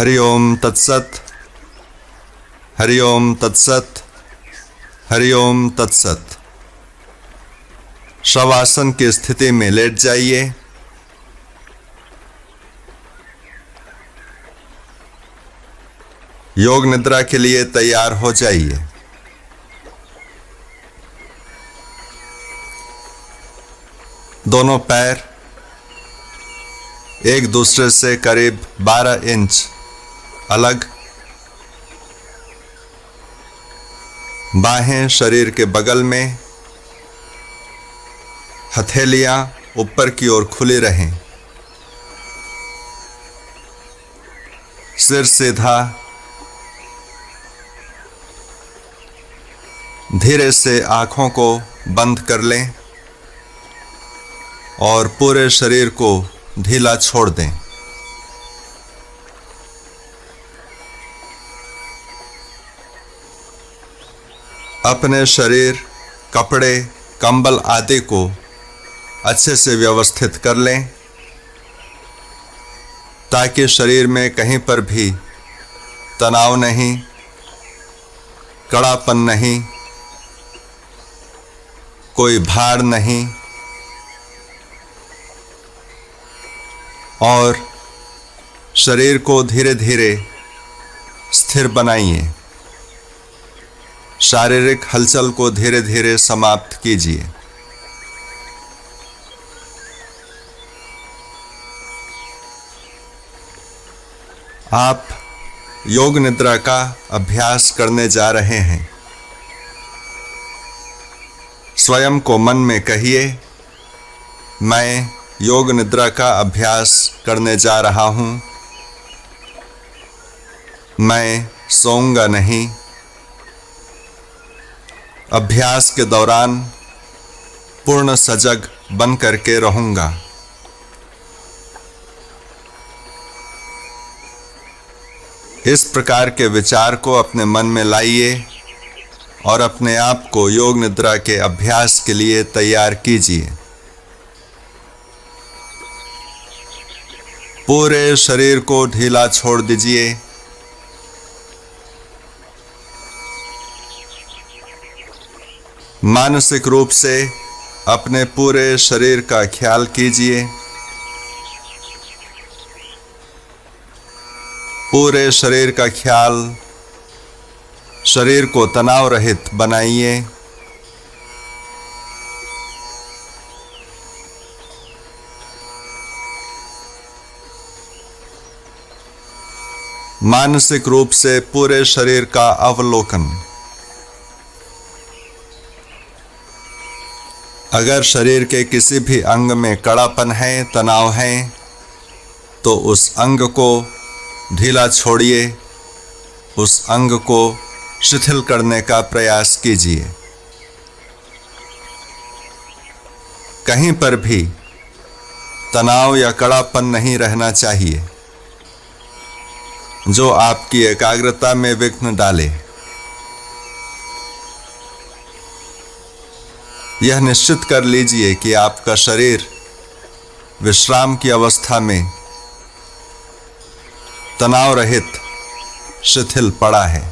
हरि ओम तत्सत। हरि ओम तत्सत। हरि ओम तत्सत। शवासन की स्थिति में लेट जाइए। योग निद्रा के लिए तैयार हो जाइए। दोनों पैर एक दूसरे से करीब 12 इंच। अलग। बाहें शरीर के बगल में हथेलियाँ ऊपर की ओर खुली रहें। सिर सीधा, धीरे से आँखों को बंद कर लें और पूरे शरीर को ढीला छोड़ दें। अपने शरीर, कपड़े, कंबल आदि को अच्छे से व्यवस्थित कर लें, ताकि शरीर में कहीं पर भी तनाव नहीं, कड़ापन नहीं, कोई भार नहीं, और शरीर को धीरे धीरे स्थिर बनाइए। शारीरिक हलचल को धीरे धीरे समाप्त कीजिए। आप योग निद्रा का अभ्यास करने जा रहे हैं। स्वयं को मन में कहिए, मैं योग निद्रा का अभ्यास करने जा रहा हूँ। मैं सोऊँगा नहीं। अभ्यास के दौरान पूर्ण सजग बन करके रहूँगा। इस प्रकार के विचार को अपने मन में लाइए और अपने आप को योग निद्रा के अभ्यास के लिए तैयार कीजिए। पूरे शरीर को ढीला छोड़ दीजिए। मानसिक रूप से अपने पूरे शरीर का ख्याल कीजिए। पूरे शरीर का ख्याल शरीर को तनाव रहित बनाइए। मानसिक रूप से पूरे शरीर का अवलोकन अगर शरीर के किसी भी अंग में कड़ापन है, तनाव है तो उस अंग को ढीला छोड़िए। उस अंग को शिथिल करने का प्रयास कीजिए। कहीं पर भी तनाव या कड़ापन नहीं रहना चाहिए। जो आपकी एकाग्रता में विघ्न डाले। यह निश्चित कर लीजिए कि आपका शरीर विश्राम की अवस्था में तनाव रहित शिथिल पड़ा है।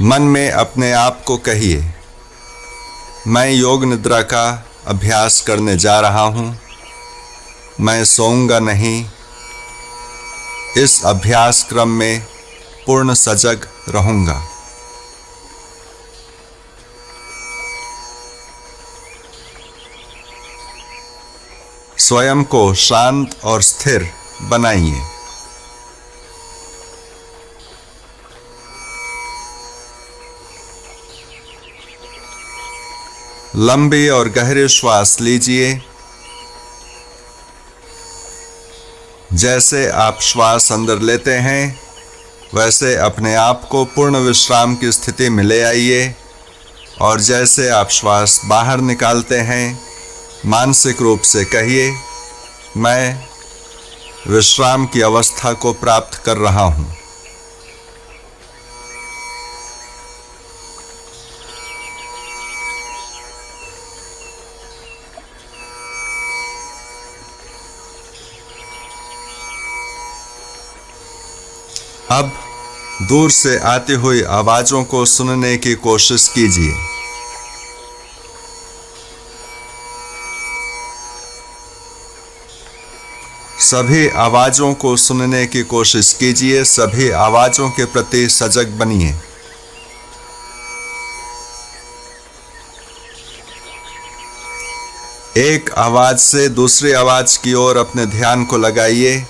मन में अपने आप को कहिए, मैं योग निद्रा का अभ्यास करने जा रहा हूँ, मैं सोऊँगा नहीं। इस अभ्यास क्रम में पूर्ण सजग रहूँगा। स्वयं को शांत और स्थिर बनाइए। लंबी और गहरे श्वास लीजिए। जैसे आप श्वास अंदर लेते हैं वैसे अपने आप को पूर्ण विश्राम की स्थिति में ले आइए। और जैसे आप श्वास बाहर निकालते हैं, मानसिक रूप से कहिए, मैं विश्राम की अवस्था को प्राप्त कर रहा हूँ। अब दूर से आती हुई आवाजों को सुनने की कोशिश कीजिए। सभी आवाजों को सुनने की कोशिश कीजिए, सभी आवाजों के प्रति सजग बनिए। एक आवाज़ से दूसरी आवाज़ की ओर अपने ध्यान को लगाइए।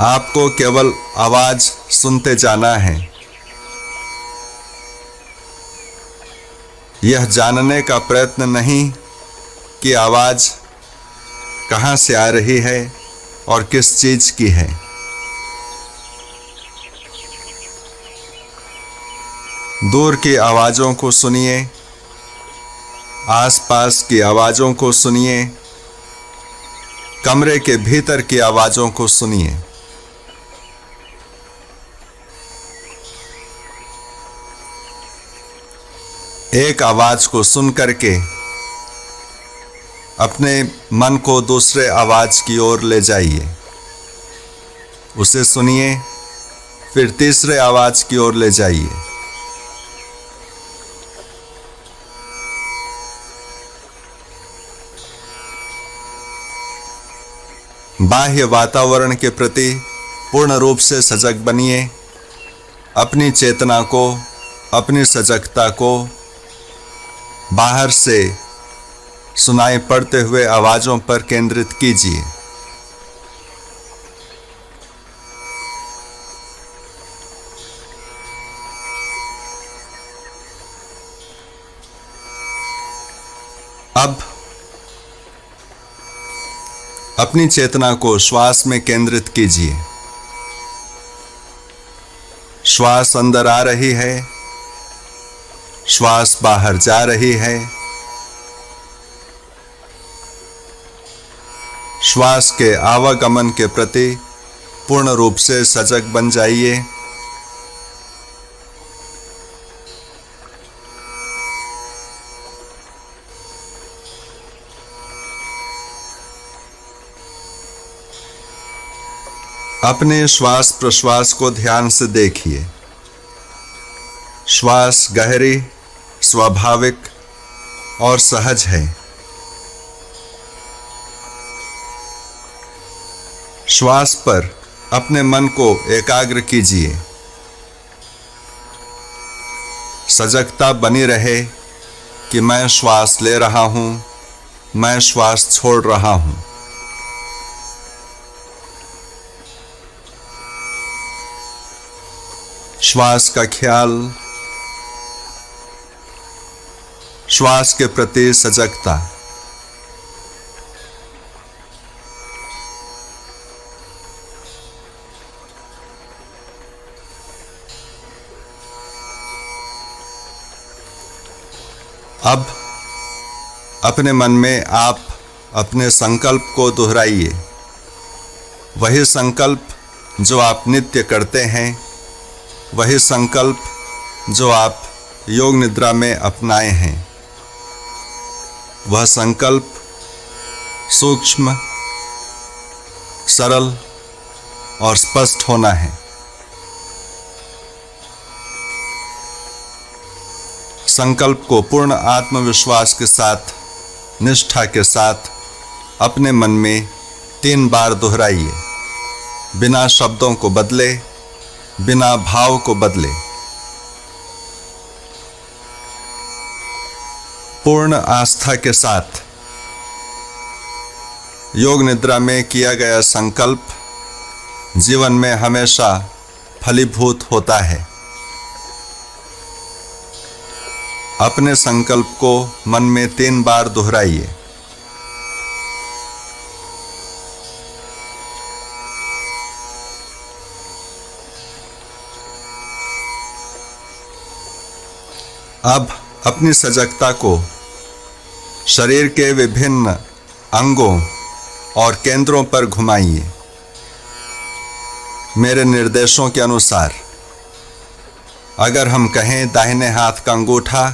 आपको केवल आवाज़ सुनते जाना है। यह जानने का प्रयत्न नहीं कि आवाज़ कहाँ से आ रही है और किस चीज़ की है। दूर की आवाजों को सुनिए, आसपास की आवाजों को सुनिए, कमरे के भीतर की आवाजों को सुनिए। एक आवाज़ को सुन करके अपने मन को दूसरे आवाज़ की ओर ले जाइए। उसे सुनिए, फिर तीसरे आवाज़ की ओर ले जाइए। बाह्य वातावरण के प्रति पूर्ण रूप से सजग बनिए। अपनी चेतना को, अपनी सजगता को बाहर से सुनाई पड़ते हुए आवाजों पर केंद्रित कीजिए। अब अपनी चेतना को श्वास में केंद्रित कीजिए। श्वास अंदर आ रही है। श्वास बाहर जा रही है। श्वास के आवागमन के प्रति पूर्ण रूप से सजग बन जाइए। अपने श्वास प्रश्वास को ध्यान से देखिए। श्वास गहरी स्वाभाविक और सहज है। श्वास पर अपने मन को एकाग्र कीजिए। सजगता बनी रहे कि मैं श्वास ले रहा हूँ, मैं श्वास छोड़ रहा हूँ। श्वास का ख्याल श्वास के प्रति सजगता। अब अपने मन में आप अपने संकल्प को दोहराइए। वही संकल्प जो आप नित्य करते हैं, वही संकल्प जो आप योग निद्रा में अपनाए हैं। वह संकल्प, सूक्ष्म, सरल और स्पष्ट होना है। संकल्प को पूर्ण आत्मविश्वास के साथ, निष्ठा के साथ, अपने मन में तीन बार दोहराइए। बिना शब्दों को बदले, बिना भाव को बदले। पूर्ण आस्था के साथ योग निद्रा में किया गया संकल्प जीवन में हमेशा फलीभूत होता है। अपने संकल्प को मन में तीन बार दोहराइए। अब अपनी सजगता को शरीर के विभिन्न अंगों और केंद्रों पर घुमाइए। मेरे निर्देशों के अनुसार, अगर हम कहें दाहिने हाथ का अंगूठा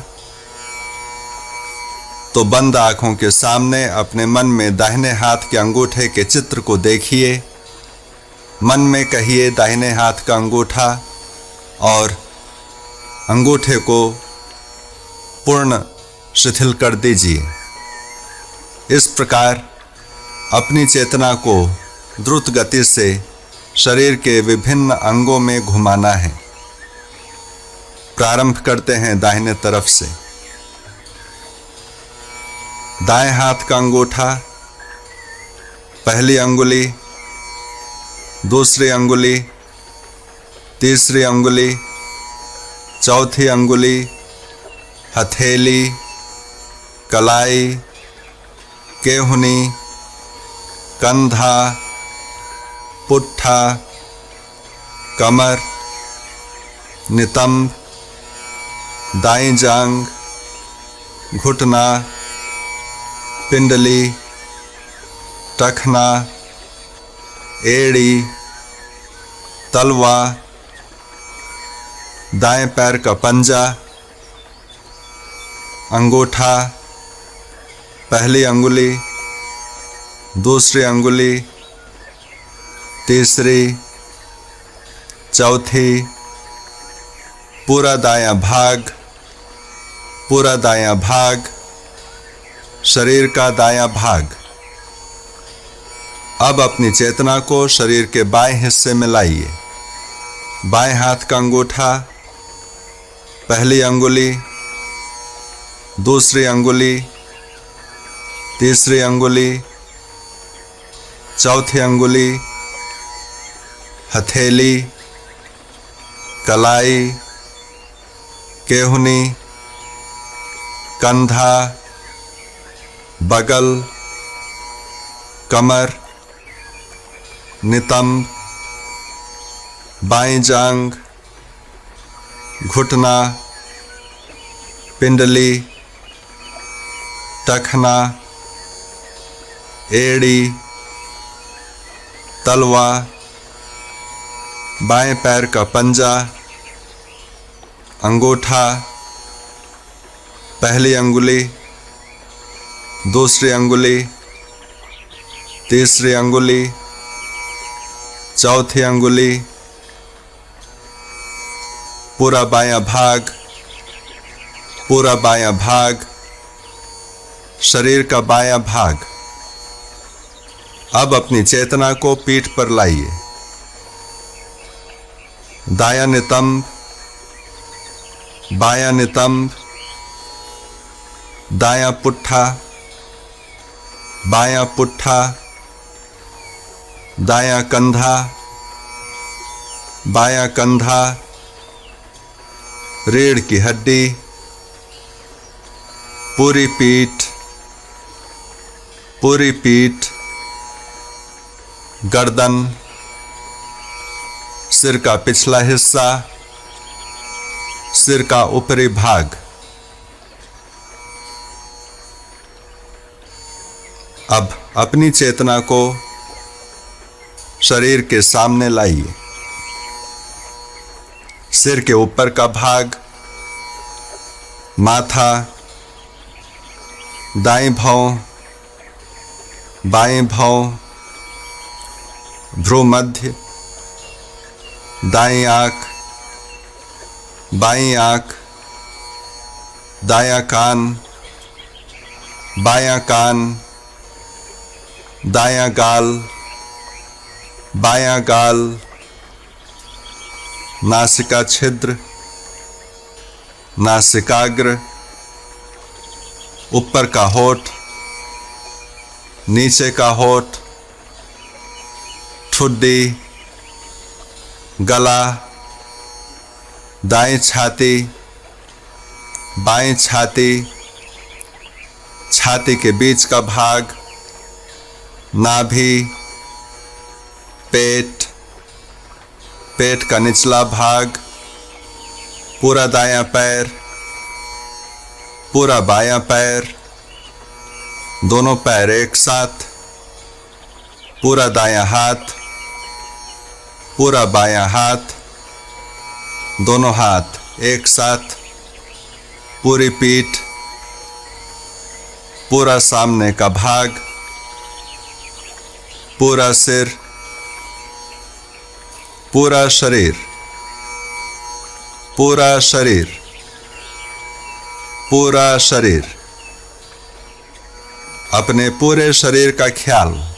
तो बंद आँखों के सामने अपने मन में दाहिने हाथ के अंगूठे के चित्र को देखिए। मन में कहिए दाहिने हाथ का अंगूठा और अंगूठे को पूर्ण शिथिल कर दीजिए। इस प्रकार अपनी चेतना को द्रुत गति से शरीर के विभिन्न अंगों में घुमाना है। प्रारंभ करते हैं दाहिने तरफ़ से। दाएँ हाथ का अंगूठा, पहली अंगुली, दूसरी अंगुली, तीसरी अंगुली, चौथी अंगुली, हथेली, कलाई केहुनी, कंधा, पुट्ठा, कमर, नितंब, दाई जांग, घुटना, पिंडली, टखना, एड़ी, तलवा, दाएँ पैर का पंजा, अंगूठा पहली अंगुली, दूसरी अंगुली, तीसरी, चौथी, पूरा दायां भाग, पूरा दायां भाग, शरीर का दायां भाग। अब अपनी चेतना को शरीर के बाएँ हिस्से में लाइए। बाएँ हाथ का अंगूठा, पहली अंगुली, दूसरी अंगुली तीसरी अंगुली, चौथी अंगुली, हथेली, कलाई, केहुनी, कंधा, बगल, कमर, नितंब बाएँ जांग, घुटना, पिंडली टखना एड़ी, तलवा, बाएँ पैर का पंजा, अंगूठा, पहली अंगुली, दूसरी अंगुली, तीसरी अंगुली, चौथी अंगुली, पूरा बाया भाग, पूरा बाया भाग, शरीर का बाया भाग। अब अपनी चेतना को पीठ पर लाइए। दाया नितंब बाया नितंब दाया पुट्ठा बाया पुट्ठा दाया कंधा बाया कंधा रीढ़ की हड्डी, पूरी पीठ पूरी पीठ गर्दन, सिर का पिछला हिस्सा, सिर का ऊपरी भाग। अब अपनी चेतना को शरीर के सामने लाइए। सिर के ऊपर का भाग, माथा, दाएँ भाव, बाएँ भाव ध्रुव मध्य दाएँ आँख बाएँ आँख, दाया कान, बाया कान, दाया गाल, बाया गाल, नासिका छिद्र, नासिकाग्र, ऊपर का होठ, नीचे का होठ ठुड्डी गला दाएँ छाती, बाएँ छाती छाती के बीच का भाग, नाभि, पेट पेट का निचला भाग, पूरा दायां पैर, पूरा बायां पैर, दोनों पैर एक साथ, पूरा दायां हाथ पूरा बायां हाथ, दोनों हाथ एक साथ, पूरी पीठ, पूरा सामने का भाग, पूरा सिर, पूरा शरीर पूरा शरीर पूरा शरीर। अपने पूरे शरीर का ख्याल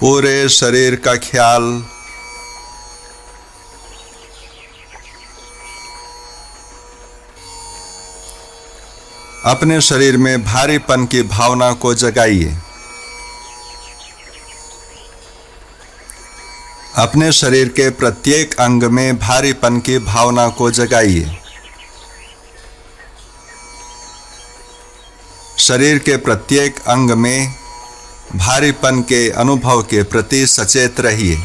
पूरे शरीर का ख्याल। अपने शरीर में भारीपन की भावना को जगाइए। अपने शरीर के प्रत्येक अंग में भारीपन की भावना को जगाइए। शरीर के प्रत्येक अंग में भारीपन के अनुभव के प्रति सचेत रहिए।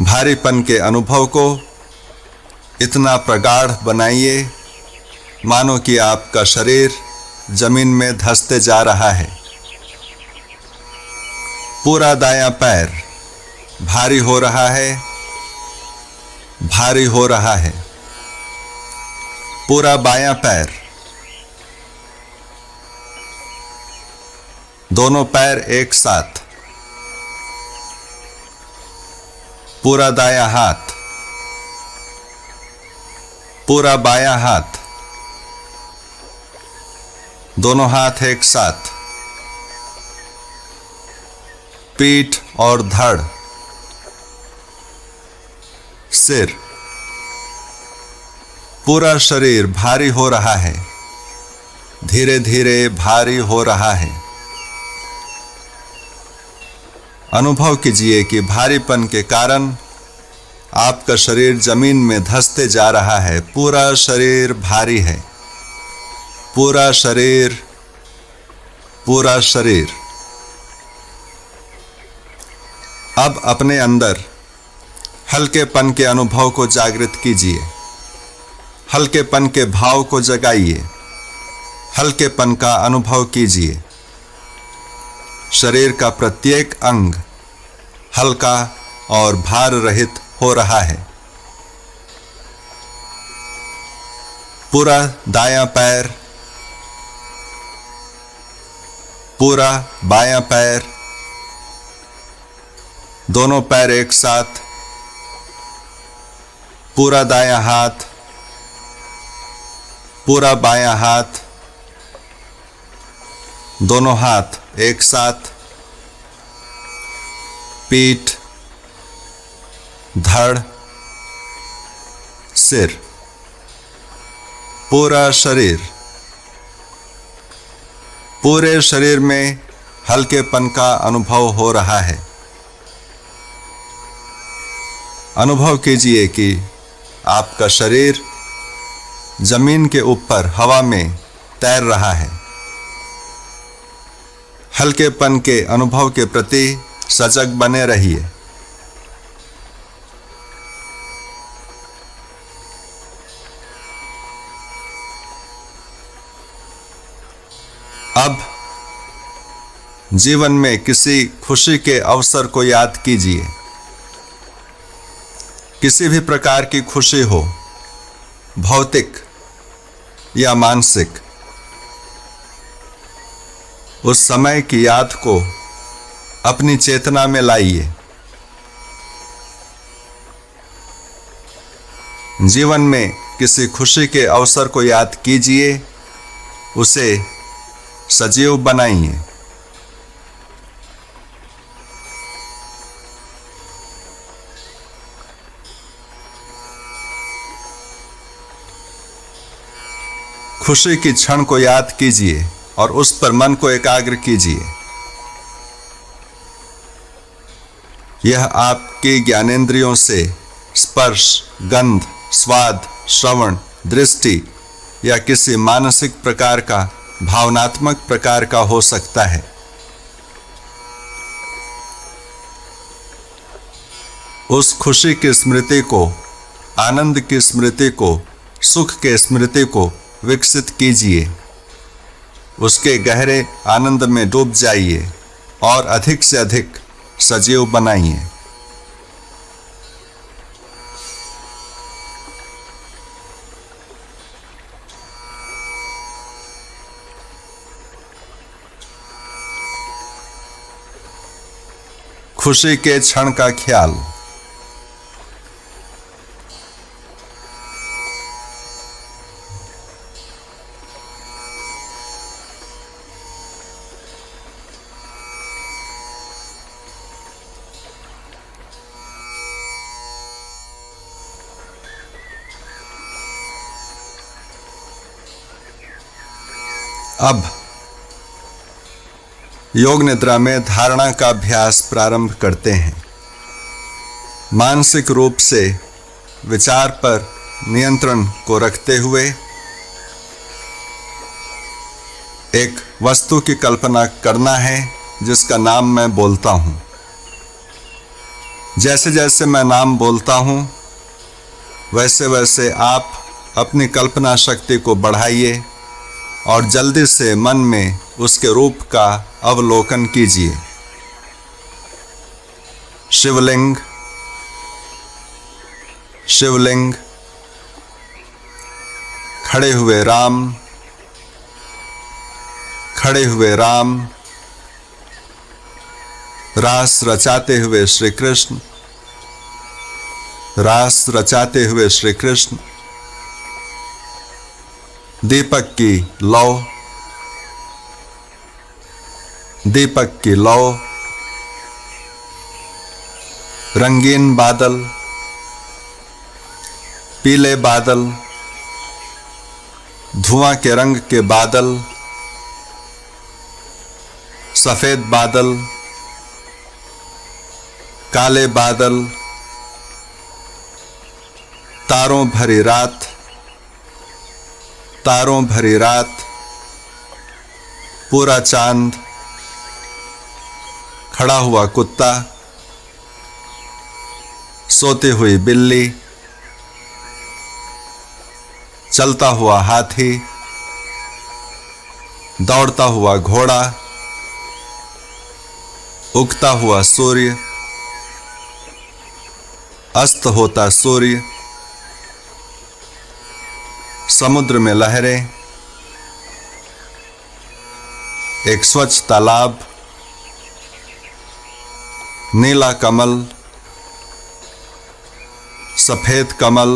भारीपन के अनुभव को इतना प्रगाढ़ बनाइए, मानो कि आपका शरीर ज़मीन में धंसते जा रहा है। पूरा दायां पैर भारी हो रहा है, भारी हो रहा है। पूरा बायां पैर दोनों पैर एक साथ। पूरा दाया हाथ। पूरा बाया हाथ। दोनों हाथ एक साथ। पीठ और धड़। सिर। पूरा शरीर भारी हो रहा है। धीरे धीरे भारी हो रहा है। अनुभव कीजिए कि भारीपन के कारण आपका शरीर ज़मीन में धसते जा रहा है। पूरा शरीर भारी है। पूरा शरीर पूरा शरीर। अब अपने अंदर हल्केपन के अनुभव को जागृत कीजिए। हल्केपन के भाव को जगाइए। हल्केपन का अनुभव कीजिए। शरीर का प्रत्येक अंग हल्का और भार रहित हो रहा है। पूरा दायां पैर, पूरा बायां पैर, दोनों पैर एक साथ, पूरा दायां हाथ, पूरा बायां हाथ, दोनों हाथ। एक साथ पीठ, धड़, सिर, पूरा शरीर। पूरे शरीर में हल्केपन का अनुभव हो रहा है। अनुभव कीजिए कि आपका शरीर ज़मीन के ऊपर हवा में तैर रहा है। हल्केपन के अनुभव के प्रति सजग बने रहिए। अब जीवन में किसी खुशी के अवसर को याद कीजिए। किसी भी प्रकार की खुशी हो, भौतिक या मानसिक उस समय की याद को अपनी चेतना में लाइए। जीवन में किसी खुशी के अवसर को याद कीजिए, उसे सजीव बनाइए। खुशी की क्षण को याद कीजिए। और उस पर मन को एकाग्र कीजिए। यह आपके ज्ञानेंद्रियों से स्पर्श, गंध, स्वाद, श्रवण, दृष्टि या किसी मानसिक प्रकार का, भावनात्मक प्रकार का हो सकता है। उस खुशी की स्मृति को, आनंद की स्मृति को, सुख के स्मृति को विकसित कीजिए। उसके गहरे आनंद में डूब जाइए और अधिक से अधिक सजीव बनाइए। खुशी के क्षण का ख्याल। अब योग निद्रा में धारणा का अभ्यास प्रारंभ करते हैं। मानसिक रूप से विचार पर नियंत्रण को रखते हुए एक वस्तु की कल्पना करना है, जिसका नाम मैं बोलता हूँ। जैसे जैसे मैं नाम बोलता हूँ, वैसे वैसे आप अपनी कल्पना शक्ति को बढ़ाइए। और जल्दी से मन में उसके रूप का अवलोकन कीजिए। शिवलिंग। शिवलिंग। खड़े हुए राम। खड़े हुए राम। रास रचाते हुए श्री कृष्ण रास रचाते हुए श्री कृष्ण दीपक की लौ दीपक की लौ रंगीन बादल। पीले बादल। धुआँ के रंग के बादल। सफ़ेद बादल। काले बादल। तारों भरी रात। तारों भरी रात, पूरा चाँद, खड़ा हुआ कुत्ता, सोती हुई बिल्ली, चलता हुआ हाथी, दौड़ता हुआ घोड़ा, उगता हुआ सूर्य, अस्त होता सूर्य समुद्र में लहरें, एक स्वच्छ तालाब, नीला कमल, सफ़ेद कमल,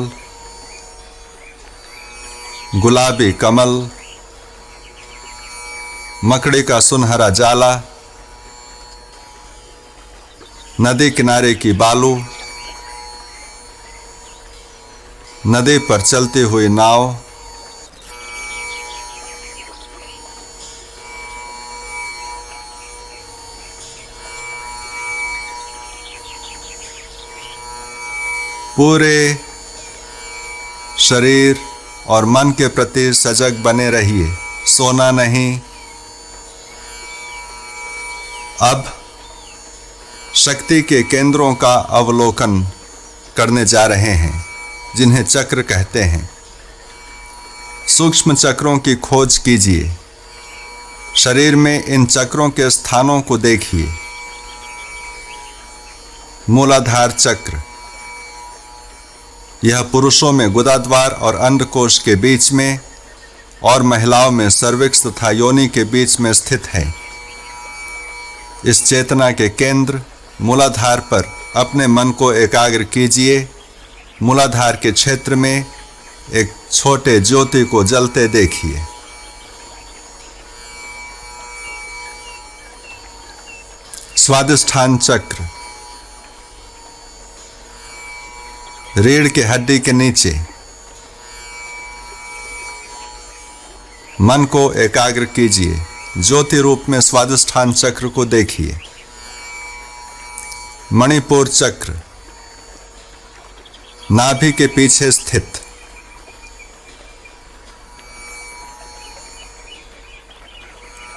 गुलाबी कमल, मकड़ी का सुनहरा जाला, नदी किनारे की बालू नदी पर चलती हुई नाव पूरे शरीर और मन के प्रति सजग बने रहिए। सोना नहीं। अब शक्ति के केंद्रों का अवलोकन करने जा रहे हैं। जिन्हें चक्र कहते हैं। सूक्ष्म चक्रों की खोज कीजिए। शरीर में इन चक्रों के स्थानों को देखिए। मूलाधार चक्र। यह पुरुषों में गुदाद्वार और अंडकोश के बीच में और महिलाओं में सर्विक्स तथा योनि के बीच में स्थित है। इस चेतना के केंद्र मूलाधार पर अपने मन को एकाग्र कीजिए। मूलाधार के क्षेत्र में एक छोटे ज्योति को जलते देखिए। स्वादिष्ठान चक्र। रीढ़ के हड्डी के नीचे। मन को एकाग्र कीजिए। ज्योति रूप में स्वादिष्ठान चक्र को देखिए। मणिपुर चक्र। नाभि के पीछे स्थित।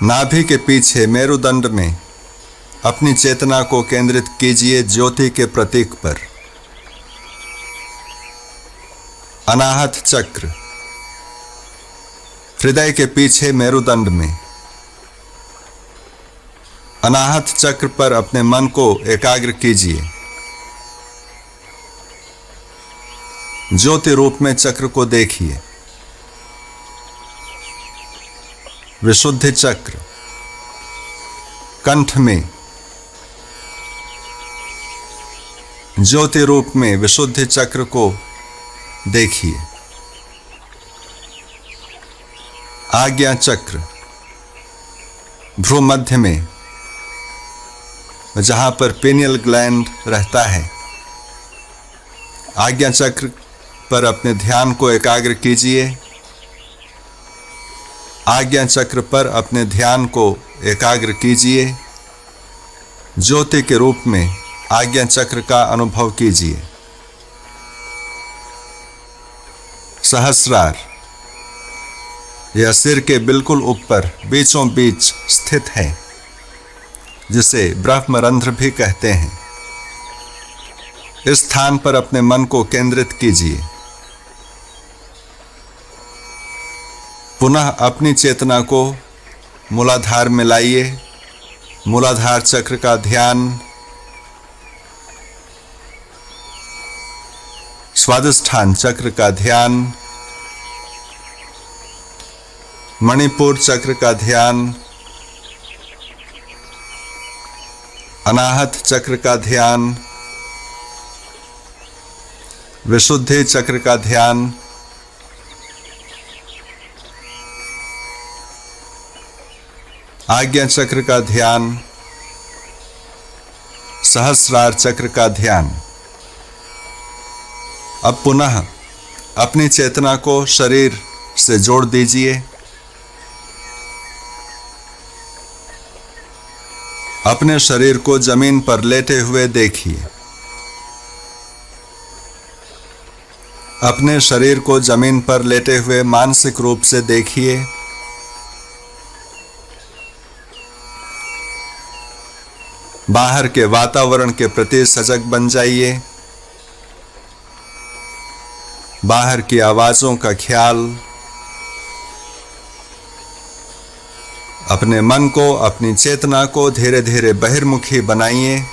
नाभि के पीछे मेरुदंड में अपनी चेतना को केंद्रित कीजिए ज्योति के प्रतीक पर। अनाहत चक्र। हृदय के पीछे मेरुदंड में। अनाहत चक्र पर अपने मन को एकाग्र कीजिए। ज्योति रूप में चक्र को देखिए। विशुद्धि चक्र। कंठ में। ज्योति रूप में विशुद्धि चक्र को देखिए। आज्ञा चक्र। भ्रूमध्य में। जहाँ पर पेनियल ग्लैंड रहता है। आज्ञा चक्र पर अपने ध्यान को एकाग्र कीजिए। आज्ञा चक्र पर अपने ध्यान को एकाग्र कीजिए। ज्योति के रूप में आज्ञा चक्र का अनुभव कीजिए। सहस्रार, यह सिर के बिल्कुल ऊपर बीचों बीच स्थित है, जिसे ब्रह्मरंध्र भी कहते हैं। इस स्थान पर अपने मन को केंद्रित कीजिए। पुनः अपनी चेतना को मूलाधार में लाइए। मूलाधार चक्र का ध्यान। स्वादिष्ठान चक्र का ध्यान। मणिपुर चक्र का ध्यान। अनाहत चक्र का ध्यान। विशुद्धि चक्र का ध्यान। आज्ञा चक्र का ध्यान, सहस्रार चक्र का ध्यान। अब पुनः अपनी चेतना को शरीर से जोड़ दीजिए। अपने शरीर को ज़मीन पर लेटे हुए देखिए। अपने शरीर को ज़मीन पर लेटे हुए मानसिक रूप से देखिए। बाहर के वातावरण के प्रति सजग बन जाइए। बाहर की आवाजों का ख्याल। अपने मन को, अपनी चेतना को धीरे धीरे बहिर्मुखी बनाइए।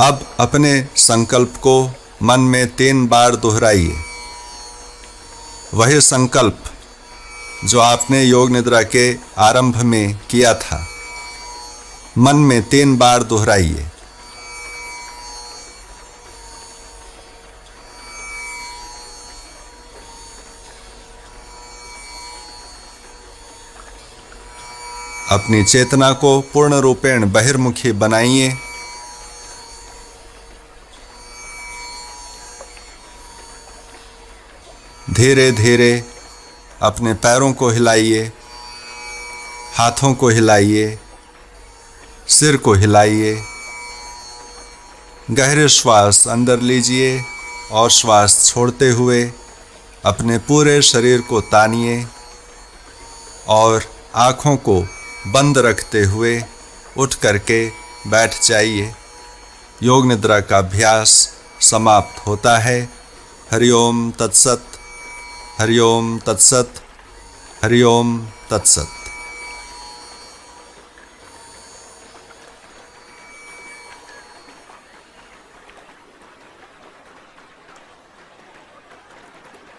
अब अपने संकल्प को मन में तीन बार दोहराइए। वही संकल्प जो आपने योग निद्रा के आरंभ में किया था। मन में तीन बार दोहराइए अपनी चेतना को पूर्ण रूपेण बहिर्मुखी बनाइए। धीरे धीरे अपने पैरों को हिलाइए, हाथों को हिलाइए, सिर को हिलाइए। गहरे श्वास अंदर लीजिए और श्वास छोड़ते हुए अपने पूरे शरीर को तानिए और आँखों को बंद रखते हुए उठ करके बैठ जाइए। योग निद्रा का अभ्यास समाप्त होता है। हरिओम, तत्सत। हरिओम तत्सत हरिओम तत्सत।